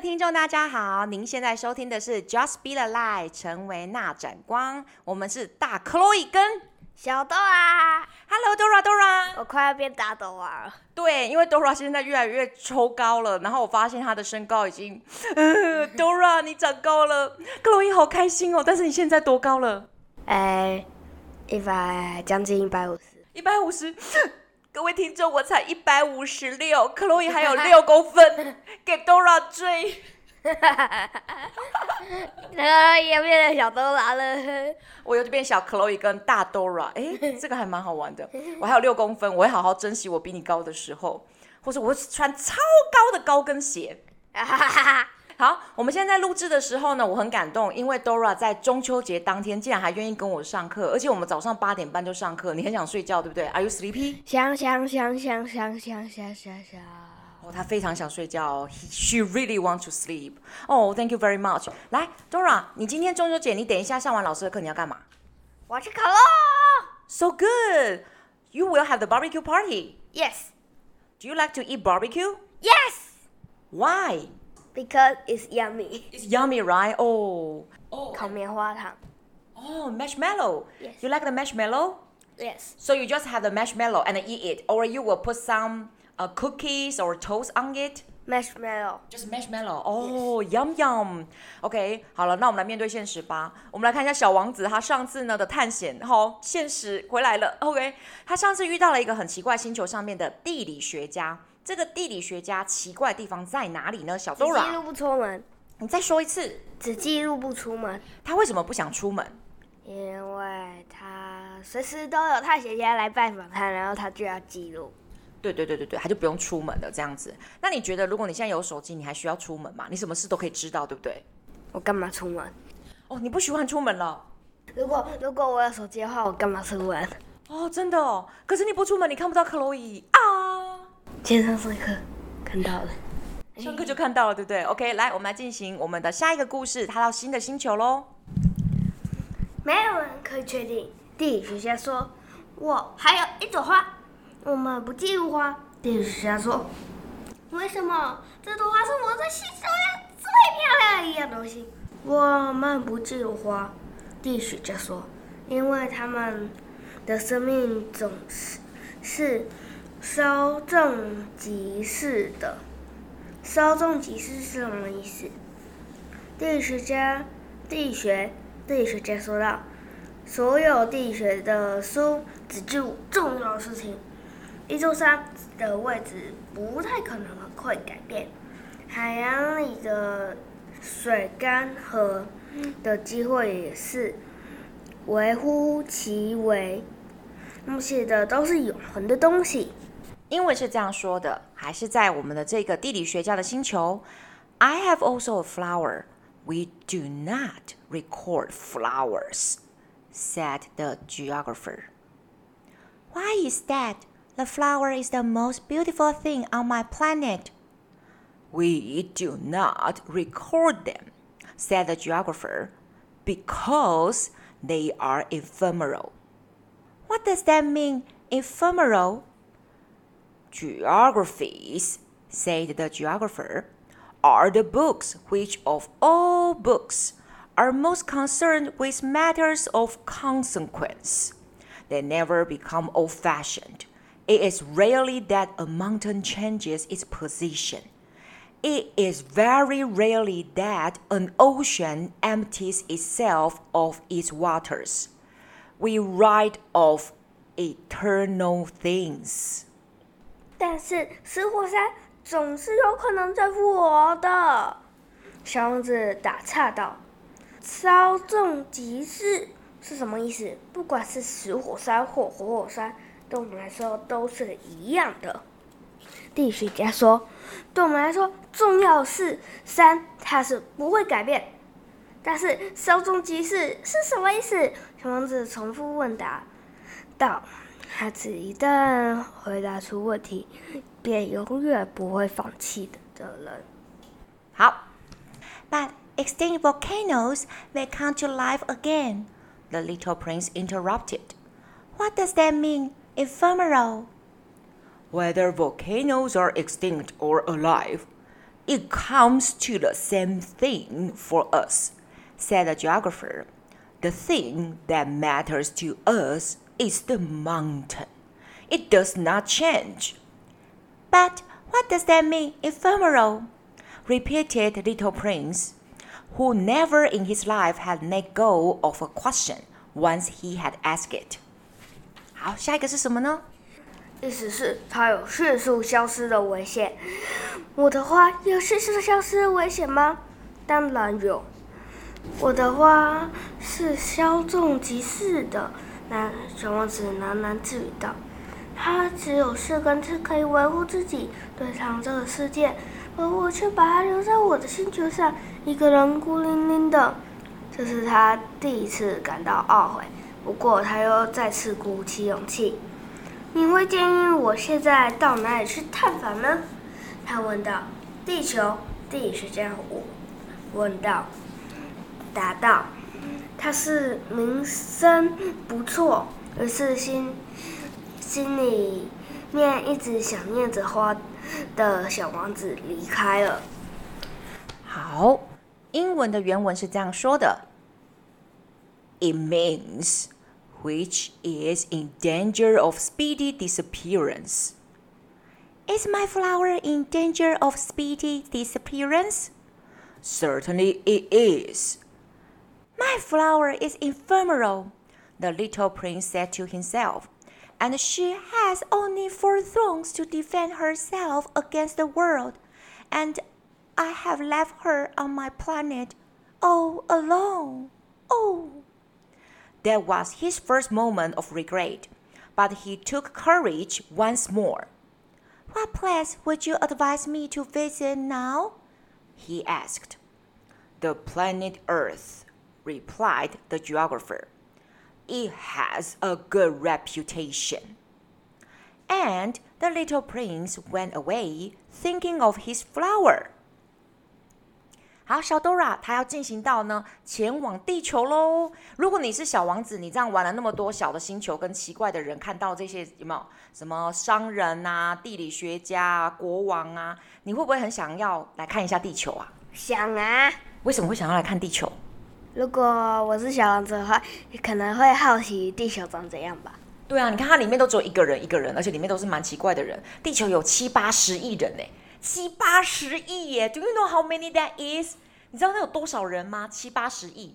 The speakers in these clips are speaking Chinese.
听众，大家好，您现在收听的是 Just Be the Light，成为那盏光。我们是大 Chloe 跟小 Dora。Hello Dora，Dora，我快要变大 Dora 了。对，因为 Dora 现在越来越抽高了，然后我发现她的身高已经，呃，Dora 你长高了，Chloe 好开心哦。但是你现在多高了？哎，一百，将近一百五十。一百五十。各位听众，我才一百五十六，Chloe 还有六公分 给 Dora 追。那也变成小 Dora 了。我又变小 Chloe 跟大 Dora，哎，这个还蛮好玩的。我还有六公分，我会好好珍惜我比你高的时候，或者我会穿超高的高跟鞋。好，我们现在在录制的时候呢，我很感动，因为 Dora 在中秋节当天竟然还愿意跟我上课，而且我们早上八点半就上课。你很想睡觉，对不对？Are you sleepy？想想想想想想想想想。哦，他非常想睡觉哦。She really wants to sleep. Oh, thank you very much. 来，Dora，你今天中秋节，你等一下上完老师的课，你要干嘛？我要去烤肉。So good. You will have the barbecue party. Yes. Do you like to eat barbecue? Yes. Why? Because it's yummy. It's yummy, right? Oh. Oh. 烤棉花糖。Oh, marshmallow. Yes. You like the marshmallow? Yes. So you just have the marshmallow and eat it, or you will put some uh, cookies or toast on it? Marshmallow. Just marshmallow. Oh, yum yum. OK，好了，那我们来面对现实吧。我们来看一下小王子，他上次呢的探险，好，现实回来了。OK，他上次遇到了一个很奇怪星球上面的地理学家。 这个地理学家奇怪的地方在哪里呢？小 Dora，记录不出门。你再说一次。只记录不出门。他为什么不想出门？因为他随时都有探险家来拜访他，然后他就要记录。对对对对对，他就不用出门了，这样子。那你觉得，如果你现在有手机，你还需要出门吗？你什么事都可以知道，对不对？我干嘛出门？哦，你不喜欢出门了。如果如果我有手机的话，我干嘛出门？哦，真的哦。可是你不出门，你看不到 Chloe 啊。今天上课看到了，上课就看到了，对不对？OK，来，我们来进行我们的下一个故事。他到新的星球喽。没有人可以确定。地理学家说：“我还有一朵花，我们不记录花。”地理学家说：“为什么？这朵花是我在星球上最漂亮的一样东西。”我们不记录花。地理学家说：“因为他们的生命总是是。”稍纵即逝的，稍纵即逝是什么意思？地理学家，地理学，地理学家说道：“所有地理学的书只记录重要的事情。一座山的位置不太可能会改变，海洋里的水干涸的机会也是微乎其微。那么写的都是永恒的东西。”英文是这样说的，还是在我们的这个地理学家的星球？I have also a flower. We do not record flowers, said the geographer. Why is that? The flower is the most beautiful thing on my planet. We do not record them, said the geographer, because they are ephemeral. What does that mean, ephemeral? Geographies, said the geographer, are the books which of all books are most concerned with matters of consequence. They never become old fashioned. It is rarely that a mountain changes its position. It is very rarely that an ocean empties itself of its waters. We write of eternal things. 但是死火山总是有可能在复活的。小王子打岔道：“稍纵即逝是什么意思？不管是死火山或活火山，对我们来说都是一样的。”地理学家说：“对我们来说，重要是山，它是不会改变。但是稍纵即逝是什么意思？”小王子重复问答道。他只一旦回答出问题，便永远不会放弃的人。好，But extinct volcanoes may come to life again. The little prince interrupted. What does that mean, ephemeral? Whether volcanoes are extinct or alive, It comes to the same thing for us, said the geographer. The thing that matters to us is the mountain. It does not change. But what does that mean, ephemeral? repeated Little Prince, who never in his life had let go of a question once he had asked it. 好，下一个是什么呢？意思是它有迅速消失的危险。我的花有迅速消失的危险吗？当然有。我的花是稍纵即逝的。 那小王子喃喃自语道：“他只有四根刺，可以维护自己，对抗这个世界。而我却把它留在我的星球上，一个人孤零零的。这是他第一次感到懊悔。不过他又再次鼓起勇气。”你会建议我现在到哪里去探访呢？他问道。地球，地理学家问道。答道。他是名声不错，而是心心里面一直想念着花的小王子离开了。好，英文的原文是这样说的：It means。which is in danger of speedy disappearance. Is my flower in danger of speedy disappearance? Certainly it is. My flower is ephemeral, the little prince said to himself, and she has only four thorns to defend herself against the world, and I have left her on my planet all alone. Oh! That was his first moment of regret, but he took courage once more. What place would you advise me to visit now? he asked. The planet Earth, replied the geographer. It has a good reputation. And the little prince went away thinking of his flower. 好，小 Dora，他要进行到呢，前往地球喽。如果你是小王子，你这样玩了那么多小的星球跟奇怪的人，看到这些有没有什么商人啊、地理学家啊、国王啊，你会不会很想要来看一下地球啊？想啊。为什么会想要来看地球？如果我是小王子的话，可能会好奇地球长怎样吧。对啊，你看它里面都只有一个人一个人，而且里面都是蛮奇怪的人。地球有七八十亿人呢。七八十亿耶！Do you know how many that is？你知道那有多少人吗？七八十亿。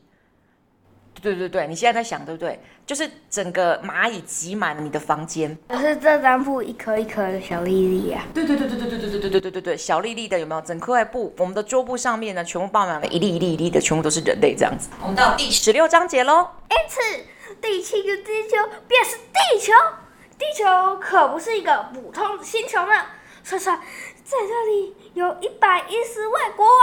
对对对，你现在在想对不对？就是整个蚂蚁挤满了你的房间。可是这张布一颗一颗的小粒粒呀。对对对对对对对对对对对对对，小粒粒的有没有？整块布，我们的桌布上面呢，全部爆满了一粒一粒一粒的，全部都是人类这样子。我们到第十六章节喽。因此，第七个地球便是地球。地球可不是一个普通的星球呢。算算。在这里有一百一十位国王，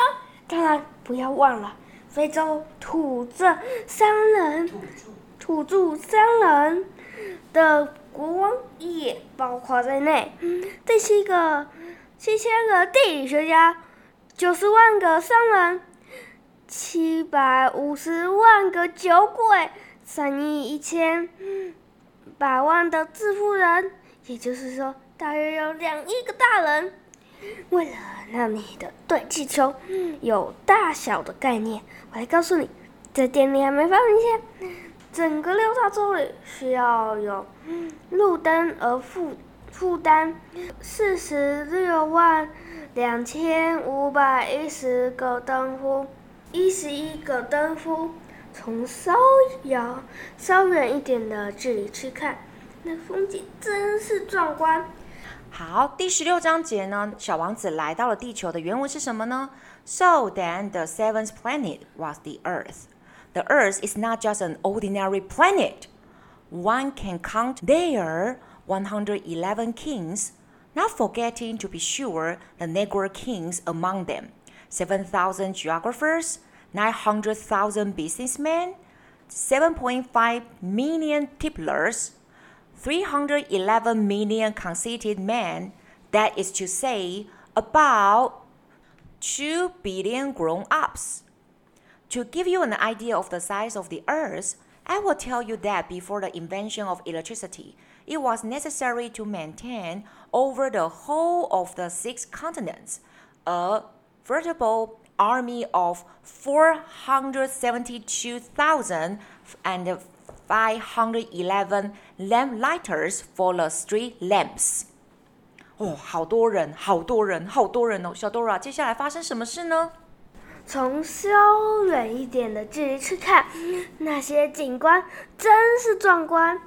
当然不要忘了非洲土著商人、土著商人的国王也包括在内。第七个，七千个地理学家，九十万个商人，七百五十万个酒鬼，三亿一千百万的自富人，也就是说，大约有两亿个大人。为了让你的对气球有大小的概念，我来告诉你，在电力还没发明前，整个六大洲里需要有路灯而负负担四十六万两千五百一十个灯夫，一十一个灯夫。从稍遥稍远一点的距离去看，那风景真是壮观。好，第十六章节呢，小王子来到了地球的原文是什么呢？So then the seventh planet was the Earth. The Earth is not just an ordinary planet. One can count there 111 kings, not forgetting to be sure the Negro kings among them, 7,000 geographers, 900,000 businessmen, 7.5 million tipplers. 311 million conceited men, that is to say, about 2 billion grown ups. To give you an idea of the size of the earth, I will tell you that before the invention of electricity, it was necessary to maintain over the whole of the six continents a veritable army of 472,511 lamplighters for the street lamps. 哦，好多人，好多人，好多人哦！小 Dora，接下来发生什么事呢？从稍远一点的距离去看，那些景观真是壮观。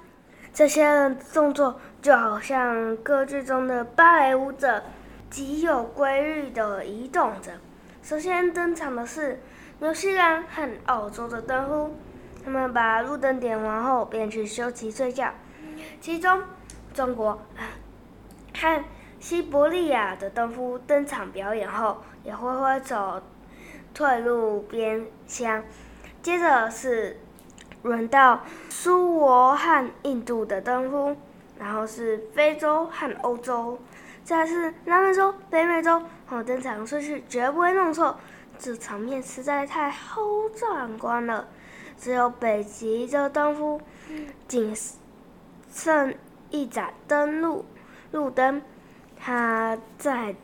这些人动作就好像歌剧中的芭蕾舞者，极有规律地移动着。首先登场的是纽西兰和澳洲的灯，他们把路灯点完后便去休息睡觉。其中，中国和西伯利亚的灯夫登场表演后，也挥挥手。退入边厢，接着是轮到苏俄和印度的灯夫，然后是非洲和欧洲，再是南美洲、北美洲。哦，登场顺序绝不会弄错，这场面实在太好壮观了。只有北极的灯夫，仅剩一盏灯路路灯，他在。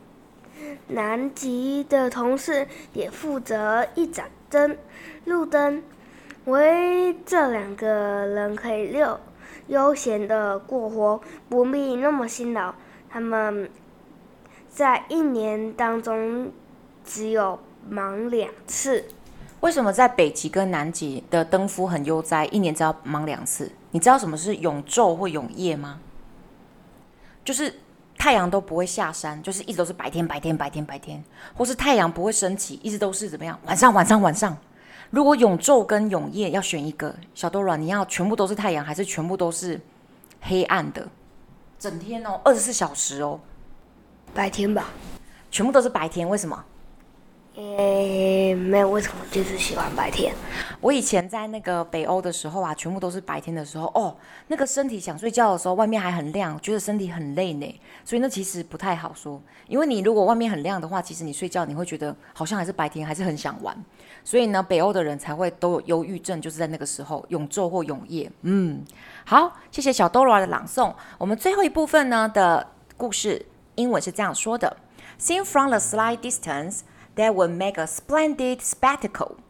南极的同事也负责一盏灯，路灯，为这两个人可以溜悠闲的过活，不必那么辛劳。他们在一年当中只有忙两次。为什么在北极跟南极的灯夫很悠哉，一年只要忙两次？你知道什么是永昼或永夜吗？就是。太阳都不会下山，就是一直都是白天，白天，白天，白天，或是太阳不会升起，一直都是怎么样？晚上，晚上，晚上。如果永昼跟永夜要选一个，小 Dora，你要全部都是太阳，还是全部都是黑暗的？整天哦，二十四小时哦，白天吧，全部都是白天，为什么？诶，没有，为什么就是喜欢白天？我以前在那个北欧的时候啊，全部都是白天的时候哦，那个身体想睡觉的时候，外面还很亮，觉得身体很累呢，所以那其实不太好说。因为你如果外面很亮的话，其实你睡觉你会觉得好像还是白天，还是很想玩。所以呢，北欧的人才会都有忧郁症，就是在那个时候，永昼或永夜。嗯，好，谢谢小 Dora 的朗诵。我们最后一部分呢的故事，英文是这样说的：Seen from a slight distance。That would make a splendid spectacle.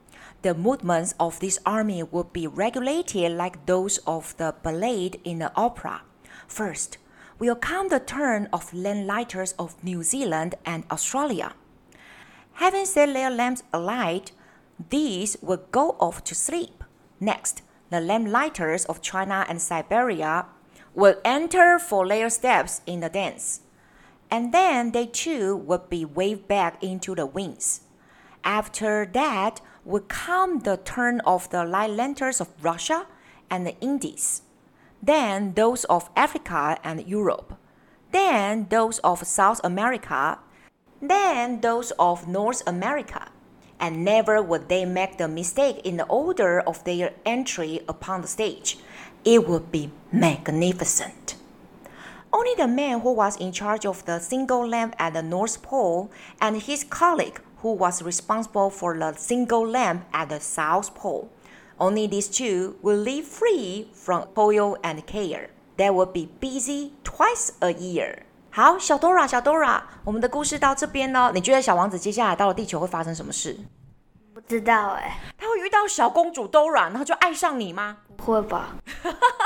The movements of this army would be regulated like those of the ballet in the opera. First, will come the turn of lamplights of New Zealand and Australia. Having set their lamps alight, these would go off to sleep. Next, the lamplighters of China and Siberia would enter for their steps in the dance and then they too would be waved back into the winds. After that would come the turn of the light lanterns of Russia and the Indies, then those of Africa and Europe, then those of South America, then those of North America, and never would they make the mistake in the order of their entry upon the stage. It would be magnificent. Only the man who was in charge of the single lamp at the North Pole and his colleague who was responsible for the single lamp at the South Pole. Only these two will live free from toil and care. They will be busy twice a year. 好，小 Dora，小 Dora，我们的故事到这边呢。你觉得小王子接下来到了地球会发生什么事？不知道哎。他会遇到小公主 Dora，然后就爱上你吗？不会吧。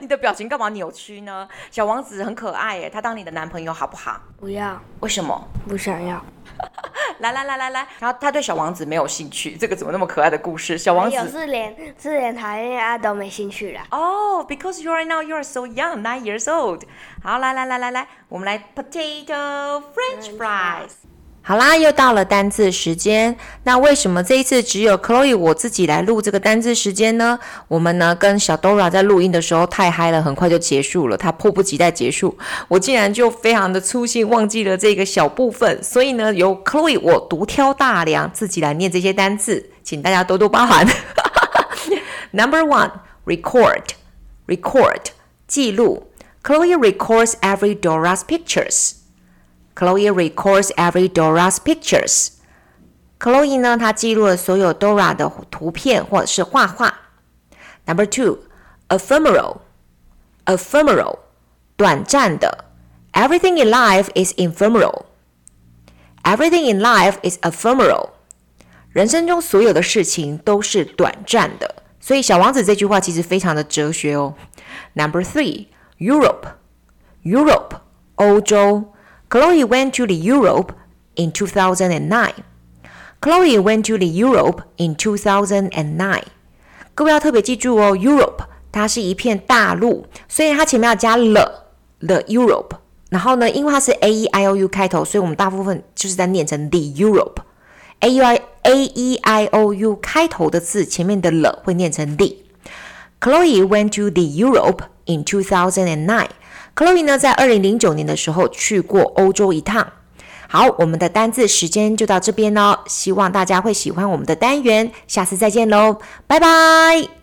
你的表情干嘛扭曲呢？小王子很可爱耶，他当你的男朋友好不好？不要。为什么？不想要。来来来来来，然后他对小王子没有兴趣，这个怎么那么可爱的故事？小王子是连是连谈恋爱都没兴趣了。哦、oh,，because you are now you are so young, nine years old。好，来来来来来，我们来 potato French fries。好啦，又到了单字时间。那为什么这一次只有 Chloe 我自己来录这个单字时间呢？我们呢跟小 Dora 在录音的时候太嗨了，很快就结束了。他迫不及待结束，我竟然就非常的粗心，忘记了这个小部分。所以呢，由 Chloe 我独挑大梁，自己来念这些单字，请大家多多包涵。Number one, record, record 记录。Chloe records every Dora's pictures. Chloe records every Dora's pictures. Chloe 呢，她记录了所有 Dora 的图片或者是画画。Number two, ephemeral, ephemeral，短暂的。Everything in life is ephemeral. Everything in life is ephemeral。人生中所有的事情都是短暂的。所以，小王子这句话其实非常的哲学哦。Number three, Europe, Europe，欧洲。 Chloe went to the Europe in 2009. Chloe went to the Europe in 2009. 各位要特别记住哦，Europe 它是一片大陆，所以它前面要加了 the Europe。然后呢，因为它是 A E I O U 开头，所以我们大部分就是在念成 the Europe。A U I A E I O U 开头的字前面的了会念成 the。Chloe went to the Europe in 2009. Chloe 呢，在二零零九年的时候去过欧洲一趟。好，我们的单字时间就到这边喽，希望大家会喜欢我们的单元，下次再见喽，拜拜。